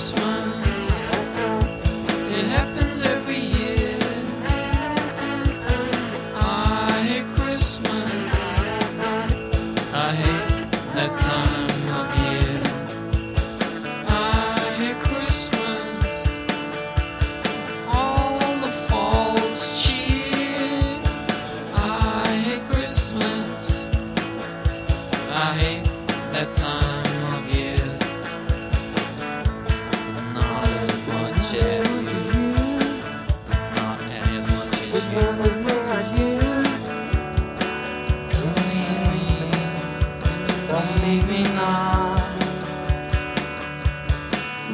Christmas.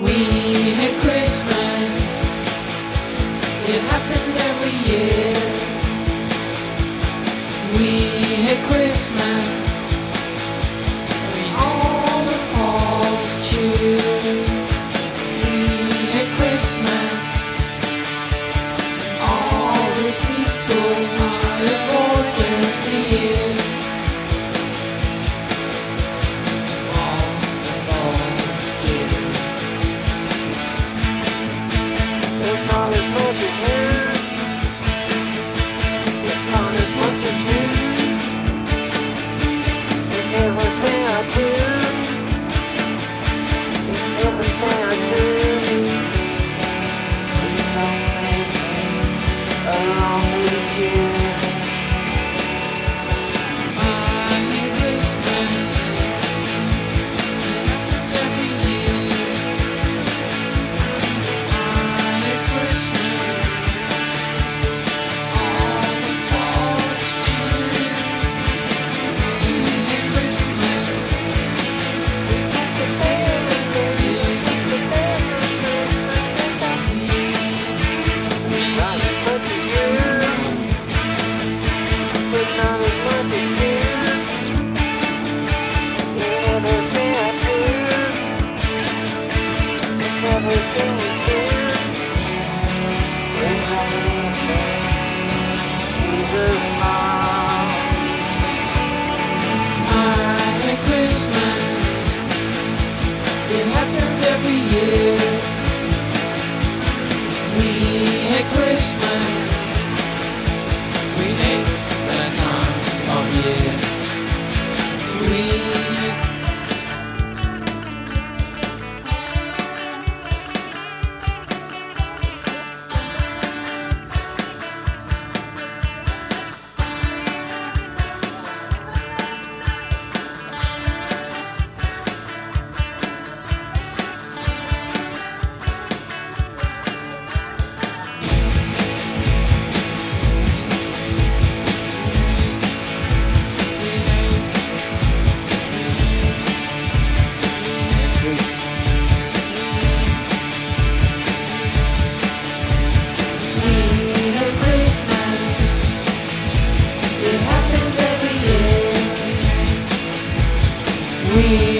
We hit Christmas, it happens every year. It happens every year. We